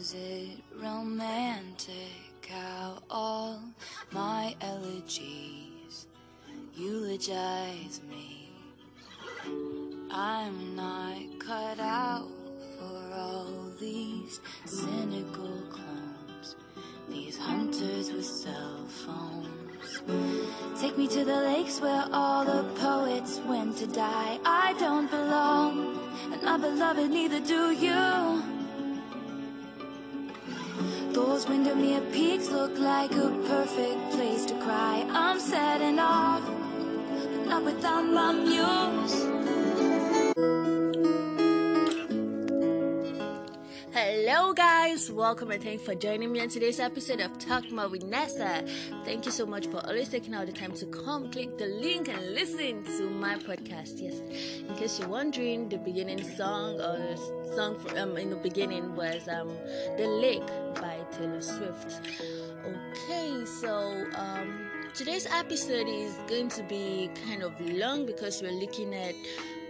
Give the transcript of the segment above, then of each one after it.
is it romantic how all my elegies eulogize me? I'm not cut out for all these cynical clones, these hunters with cell phones. Take me to the lakes where all the poets went to die. I don't belong, and my beloved, neither do you. Those Windermere peaks look like a perfect place to cry. I'm setting off, but not without my muse. Welcome and thanks for joining me on today's episode of Talk More with Nessa. Thank you so much for always taking out the time to come click the link and listen to my podcast. Yes, in case you're wondering, the beginning song or the song for, um, in the beginning was um, The Lake by Taylor Swift. Okay, so um, today's episode is going to be kind of long because we're looking at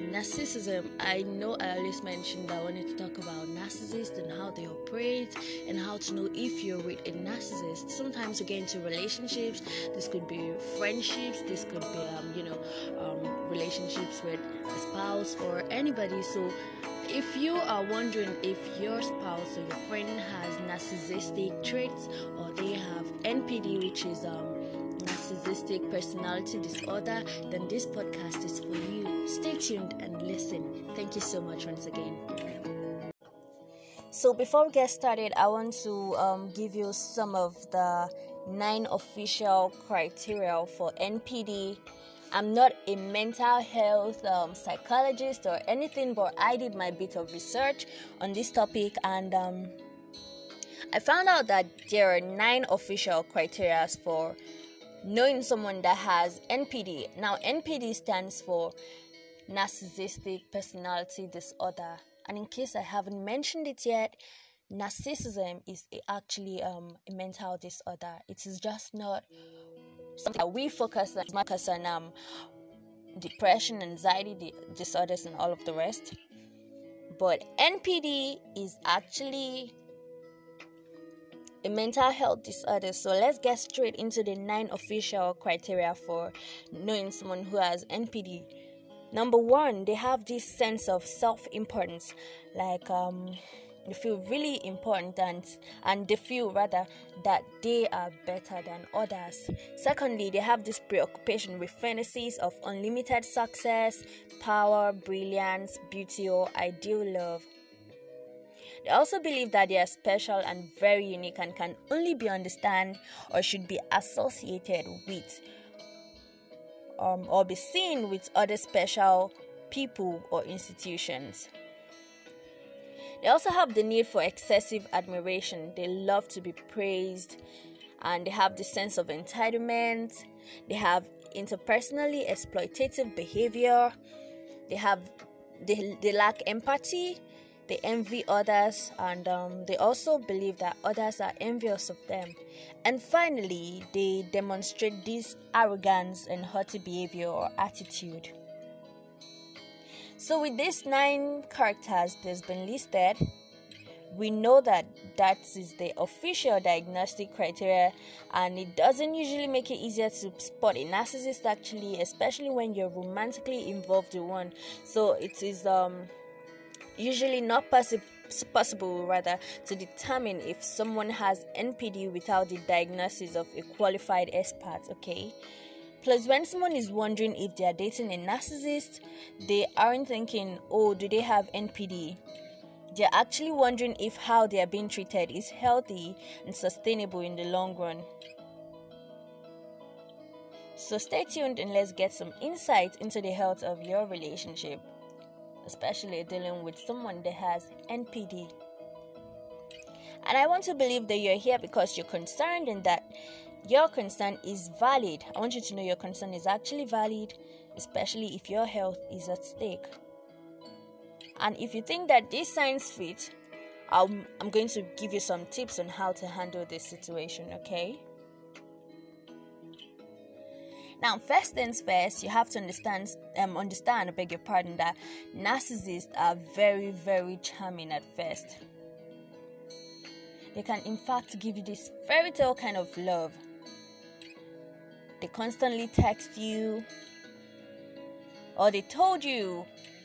narcissism i know i always mentioned that i wanted to talk about narcissists and how they operate and how to know if you're with a narcissist. Sometimes you get into relationships this could be friendships this could be um, you know um, relationships with a spouse or anybody. So if you are wondering if your spouse or your friend has narcissistic traits or they have npd which is um, narcissistic personality disorder, then this podcast is for you. Stay tuned and listen. Thank you so much once again. So, before we get started, I want to um, give you some of the nine official criteria for NPD. I'm not a mental health um, psychologist or anything, but I did my bit of research on this topic and um, I found out that there are nine official criteria for knowing someone that has NPD. Now, NPD stands for Narcissistic Personality Disorder. And in case I haven't mentioned it yet, narcissism is actually um, a mental disorder. It is just not something that we focus on, focus on um, depression, anxiety disorders, and all of the rest. But NPD is actually a mental health disorder. So let's get straight into the nine official criteria for knowing someone who has NPD. Number one, they have this sense of self importance, like um, they feel really important and, and they feel rather that they are better than others. Secondly, they have this preoccupation with fantasies of unlimited success, power, brilliance, beauty, or ideal love. They also believe that they are special and very unique and can only be understood or should be associated with um, or be seen with other special people or institutions. They also have the need for excessive admiration. They love to be praised and they have the sense of entitlement. They have interpersonally exploitative behavior. They have they, they lack empathy they envy others and um, they also believe that others are envious of them. And finally, they demonstrate this arrogance and haughty behavior or attitude. So, with these nine characters that's been listed, we know that that is the official diagnostic criteria and it doesn't usually make it easier to spot a narcissist actually especially when you're romantically involved in one so it is um usually not possi- possible rather to determine if someone has NPD without the diagnosis of a qualified expert, okay? Plus, when someone is wondering if they are dating a narcissist, they aren't thinking, oh, do they have NPD? They're actually wondering if how they are being treated is healthy and sustainable in the long run. So, stay tuned and let's get some insight into the health of your relationship especially dealing with someone that has NPD. And I want to believe that you're here because you're concerned and that your concern is valid. I want you to know your concern is actually valid, especially if your health is at stake. And if you think that these signs fit, I'm, I'm going to give you some tips on how to handle this situation, okay? Now, first things first, you have to understand, um, understand, I beg your pardon, that narcissists are very, very charming at first. They can, in fact, give you this fairy tale kind of love. They constantly text you, or they told you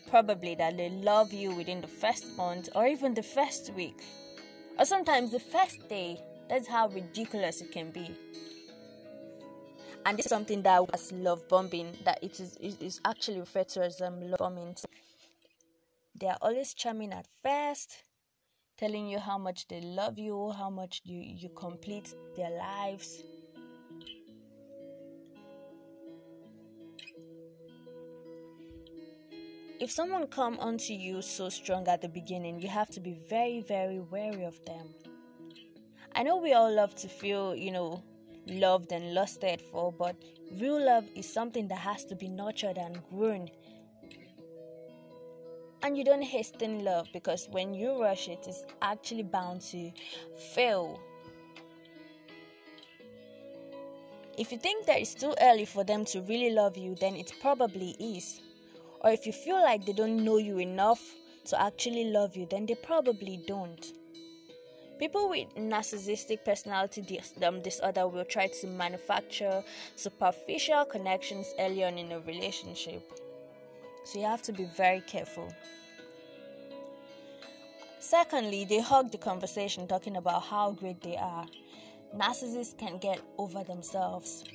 probably that they love you within the first month or even the first week, or sometimes the first day. That's how ridiculous it can be. And this is something that was love bombing, that it is, it is actually referred to as um, love bombing. They are always charming at first, telling you how much they love you, how much you, you complete their lives. If someone come onto you so strong at the beginning, you have to be very, very wary of them. I know we all love to feel, you know, loved and lusted for, but real love is something that has to be nurtured and grown and you don't hasten love because when you rush it, it's actually bound to fail. If you think that it's too early for them to really love you, then it probably is. Or if you feel like they don't know you enough to actually love you, then they probably don't. People with narcissistic personality dis- um, disorder will try to manufacture superficial connections early on in a relationship. So you have to be very careful. Secondly, they hug the conversation talking about how great they are. Narcissists can get over themselves.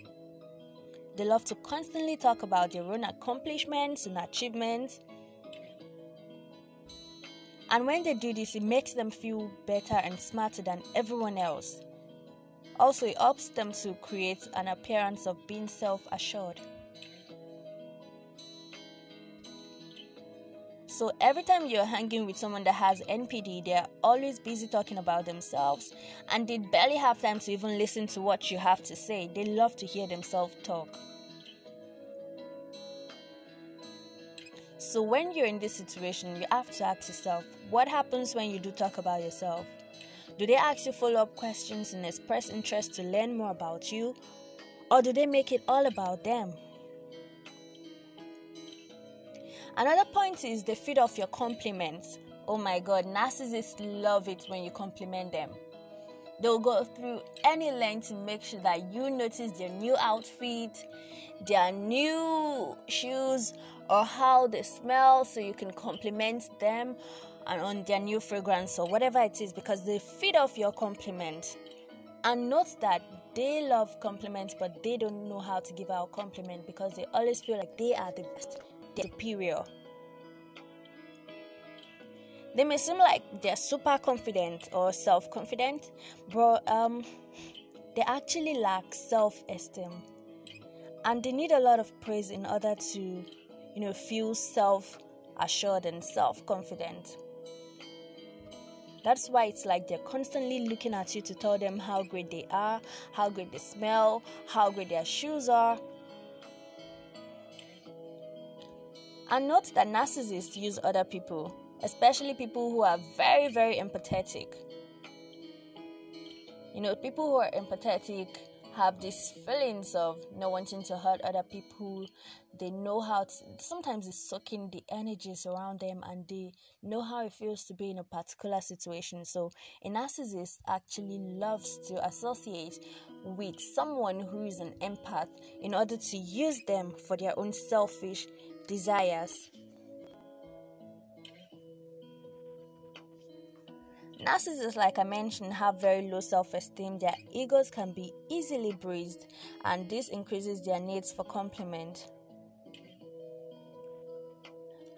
They love to constantly talk about their own accomplishments and achievements. And when they do this, it makes them feel better and smarter than everyone else. Also, it helps them to create an appearance of being self assured. So every time you're hanging with someone that has NPD, they're always busy talking about themselves and they barely have time to even listen to what you have to say. They love to hear themselves talk. So when you're in this situation, you have to ask yourself, what happens when you do talk about yourself? Do they ask you follow up questions and express interest to learn more about you? Or do they make it all about them? Another point is the feed off your compliments. Oh my god, narcissists love it when you compliment them. They'll go through any length to make sure that you notice their new outfit, their new shoes, or how they smell so you can compliment them on their new fragrance or whatever it is because they feed off your compliment. And note that they love compliments, but they don't know how to give out compliment because they always feel like they are the best superior. They may seem like they're super confident or self confident, but um, they actually lack self esteem. And they need a lot of praise in order to, you know, feel self assured and self confident. That's why it's like they're constantly looking at you to tell them how great they are, how great they smell, how great their shoes are, And note that narcissists use other people, especially people who are very, very empathetic. You know, people who are empathetic have these feelings of not wanting to hurt other people. They know how to, sometimes it's sucking the energies around them and they know how it feels to be in a particular situation. So, a narcissist actually loves to associate with someone who is an empath in order to use them for their own selfish desires. Narcissists, like I mentioned, have very low self esteem. Their egos can be easily bruised, and this increases their needs for compliment.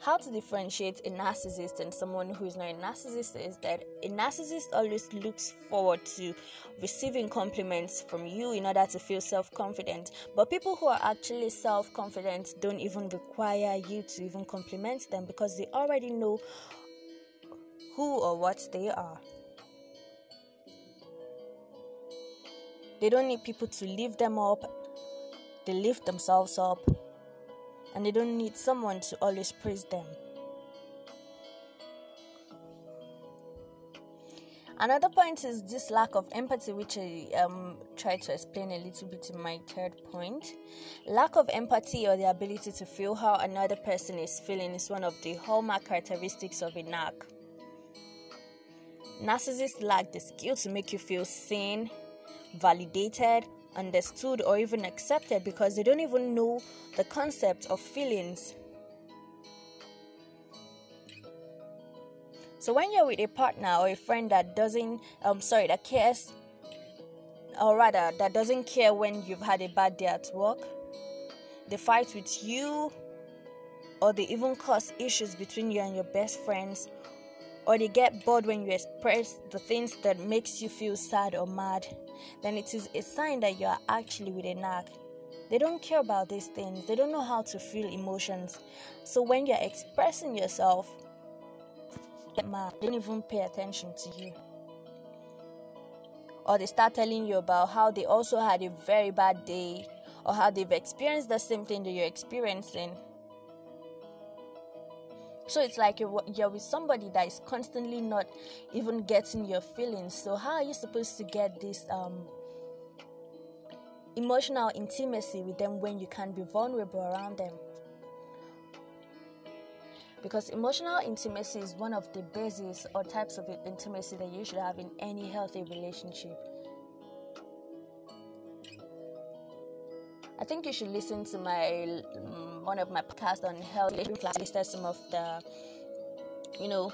How to differentiate a narcissist and someone who is not a narcissist is that a narcissist always looks forward to receiving compliments from you in order to feel self confident. But people who are actually self confident don't even require you to even compliment them because they already know who or what they are. They don't need people to lift them up, they lift themselves up and they don't need someone to always praise them. Another point is this lack of empathy, which I um, try to explain a little bit in my third point. Lack of empathy or the ability to feel how another person is feeling is one of the hallmark characteristics of a narc. Narcissists lack the skill to make you feel seen, validated, understood, or even accepted because they don't even know the concept of feelings. So when you're with a partner or a friend that doesn't, um, sorry, that cares, or rather that doesn't care when you've had a bad day at work, they fight with you, or they even cause issues between you and your best friends, or they get bored when you express the things that makes you feel sad or mad, then it is a sign that you are actually with a nag. They don't care about these things. They don't know how to feel emotions. So when you're expressing yourself. They don't even pay attention to you. Or they start telling you about how they also had a very bad day or how they've experienced the same thing that you're experiencing. So it's like you're, you're with somebody that is constantly not even getting your feelings. So how are you supposed to get this um, emotional intimacy with them when you can be vulnerable around them? Because emotional intimacy is one of the bases or types of intimacy that you should have in any healthy relationship. I think you should listen to my um, one of my podcasts on health class. Listed some of the, you know,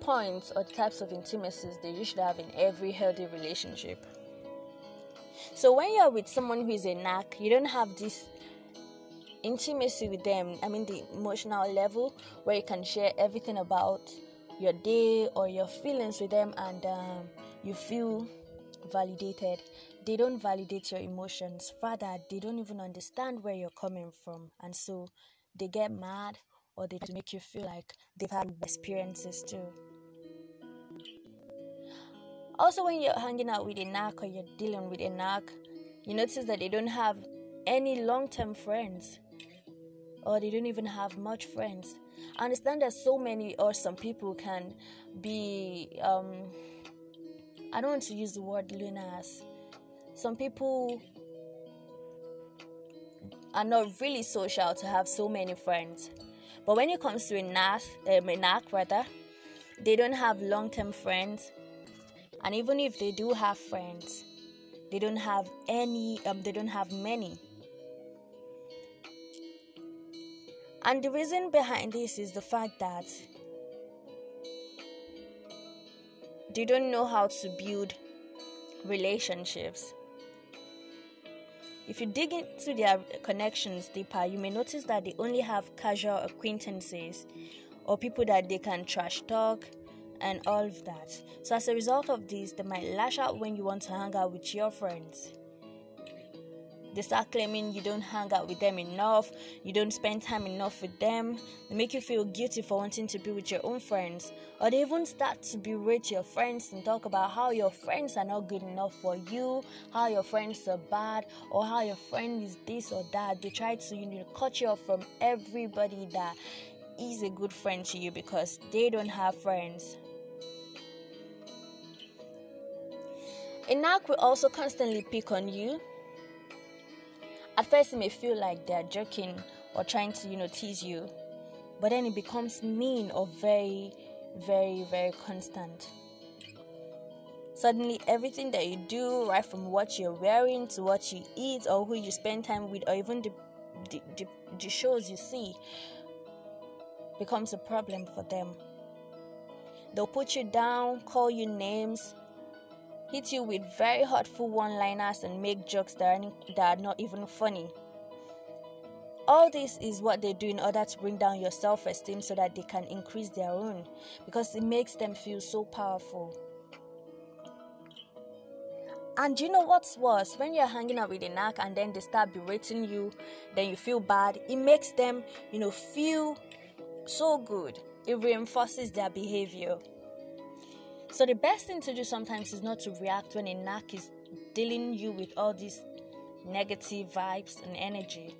points or types of intimacies that you should have in every healthy relationship. So when you're with someone who is a narc, you don't have this intimacy with them. I mean the emotional level where you can share everything about your day or your feelings with them, and um, you feel validated. They don't validate your emotions. Rather, they don't even understand where you're coming from. And so they get mad or they make you feel like they've had experiences too. Also, when you're hanging out with a narc or you're dealing with a narc, you notice that they don't have any long term friends or they don't even have much friends. I understand that so many or some people can be um, I don't want to use the word lunas. Some people are not really social to have so many friends. But when it comes to a narc, um, a narc rather, they don't have long term friends. And even if they do have friends, they don't have any, um, they don't have many. And the reason behind this is the fact that they don't know how to build relationships. If you dig into their connections deeper, you may notice that they only have casual acquaintances or people that they can trash talk and all of that. So, as a result of this, they might lash out when you want to hang out with your friends. They start claiming you don't hang out with them enough, you don't spend time enough with them. They make you feel guilty for wanting to be with your own friends. Or they even start to berate your friends and talk about how your friends are not good enough for you, how your friends are bad, or how your friend is this or that. They try to you know, cut you off from everybody that is a good friend to you because they don't have friends. A narc will also constantly pick on you at first, it may feel like they're joking or trying to, you know, tease you, but then it becomes mean or very, very, very constant. Suddenly, everything that you do, right from what you're wearing to what you eat or who you spend time with, or even the, the, the, the shows you see, becomes a problem for them. They'll put you down, call you names, hit you with very hurtful one liners and make jokes that are, that are not even funny. All this is what they do in order to bring down your self esteem so that they can increase their own because it makes them feel so powerful. And you know what's worse? When you're hanging out with a narc and then they start berating you, then you feel bad. It makes them, you know, feel so good. It reinforces their behavior. So the best thing to do sometimes is not to react when a narc is dealing you with all these negative vibes and energy.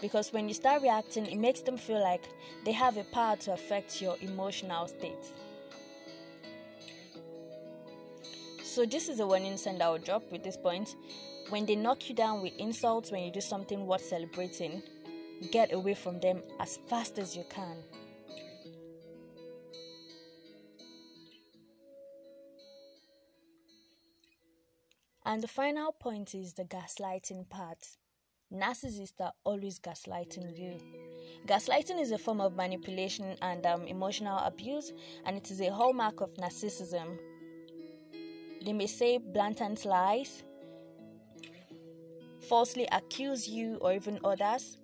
Because when you start reacting, it makes them feel like they have a power to affect your emotional state. So, this is a warning sign I will drop with this point. When they knock you down with insults when you do something worth celebrating, get away from them as fast as you can. And the final point is the gaslighting part. Narcissists are always gaslighting you. Gaslighting is a form of manipulation and um, emotional abuse, and it is a hallmark of narcissism. They may say blatant lies, falsely accuse you or even others.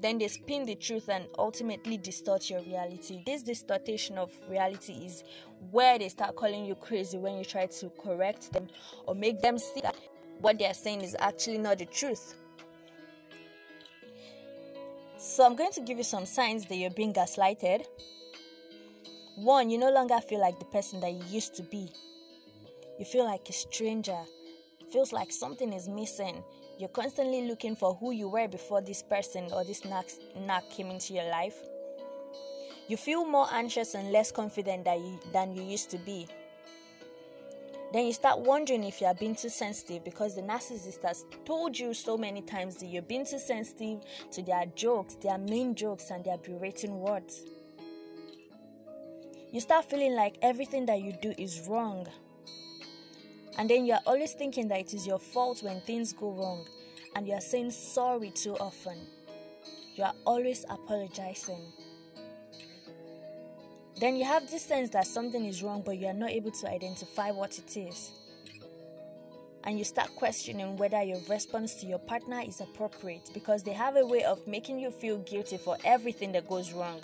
Then they spin the truth and ultimately distort your reality. This distortion of reality is where they start calling you crazy when you try to correct them or make them see that what they are saying is actually not the truth. So, I'm going to give you some signs that you're being gaslighted. One, you no longer feel like the person that you used to be. You feel like a stranger. Feels like something is missing. You're constantly looking for who you were before this person or this narc came into your life. You feel more anxious and less confident than you, than you used to be. Then you start wondering if you are being too sensitive because the narcissist has told you so many times that you're being too sensitive to their jokes, their main jokes, and their berating words. You start feeling like everything that you do is wrong. And then you're always thinking that it is your fault when things go wrong, and you're saying sorry too often. You are always apologizing. Then you have this sense that something is wrong, but you are not able to identify what it is. And you start questioning whether your response to your partner is appropriate because they have a way of making you feel guilty for everything that goes wrong.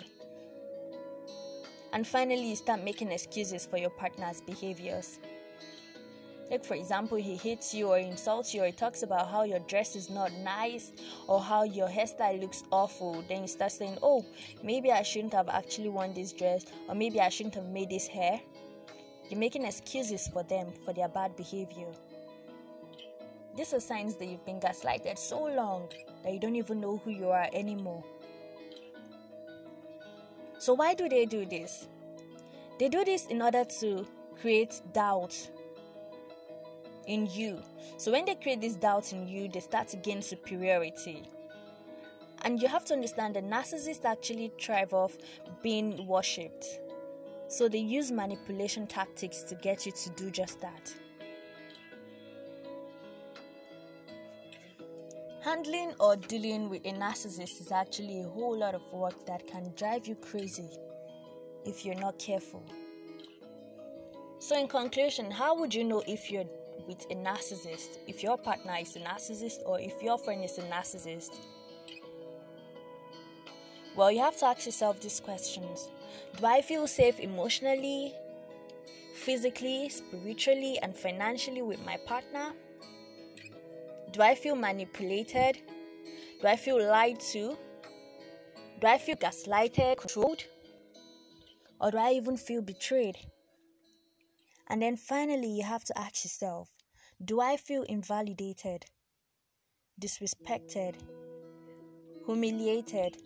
And finally, you start making excuses for your partner's behaviors. Like, for example, he hits you or insults you or he talks about how your dress is not nice or how your hairstyle looks awful. Then you start saying, Oh, maybe I shouldn't have actually worn this dress or maybe I shouldn't have made this hair. You're making excuses for them for their bad behavior. These are signs that you've been gaslighted so long that you don't even know who you are anymore. So, why do they do this? They do this in order to create doubt in you. So when they create this doubt in you, they start to gain superiority. And you have to understand that narcissists actually thrive off being worshipped. So they use manipulation tactics to get you to do just that. Handling or dealing with a narcissist is actually a whole lot of work that can drive you crazy if you're not careful. So, in conclusion, how would you know if you're with a narcissist, if your partner is a narcissist or if your friend is a narcissist? Well, you have to ask yourself these questions Do I feel safe emotionally, physically, spiritually, and financially with my partner? Do I feel manipulated? Do I feel lied to? Do I feel gaslighted, controlled? Or do I even feel betrayed? And then finally, you have to ask yourself do I feel invalidated, disrespected, humiliated,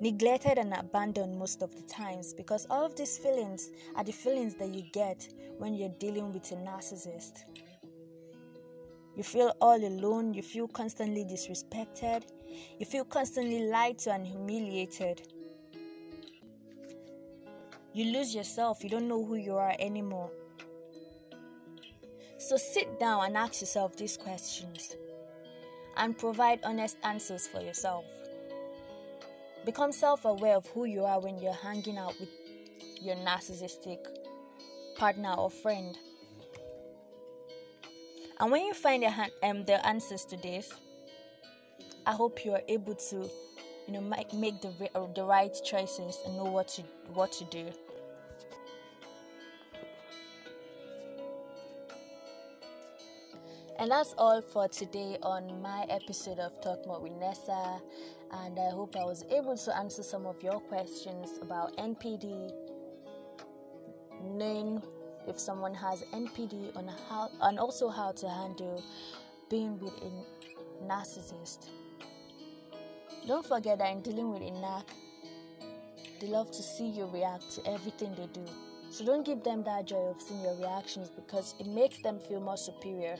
neglected, and abandoned most of the times? Because all of these feelings are the feelings that you get when you're dealing with a narcissist. You feel all alone, you feel constantly disrespected, you feel constantly lied to and humiliated. You lose yourself, you don't know who you are anymore. So sit down and ask yourself these questions and provide honest answers for yourself. Become self aware of who you are when you're hanging out with your narcissistic partner or friend. And when you find the, um, the answers to this, I hope you are able to, you know, make, make the, the right choices and know what to what to do. And that's all for today on my episode of Talk More with Nessa. And I hope I was able to answer some of your questions about NPD, knowing if someone has NPD on how and also how to handle being with a narcissist. Don't forget that in dealing with a narc, they love to see you react to everything they do. So don't give them that joy of seeing your reactions because it makes them feel more superior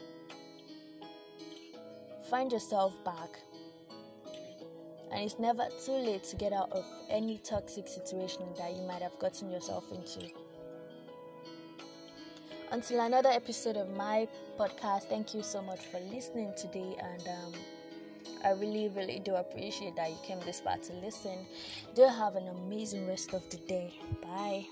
find yourself back. And it's never too late to get out of any toxic situation that you might have gotten yourself into. Until another episode of my podcast, thank you so much for listening today. And um, I really, really do appreciate that you came this far to listen. Do have an amazing rest of the day. Bye.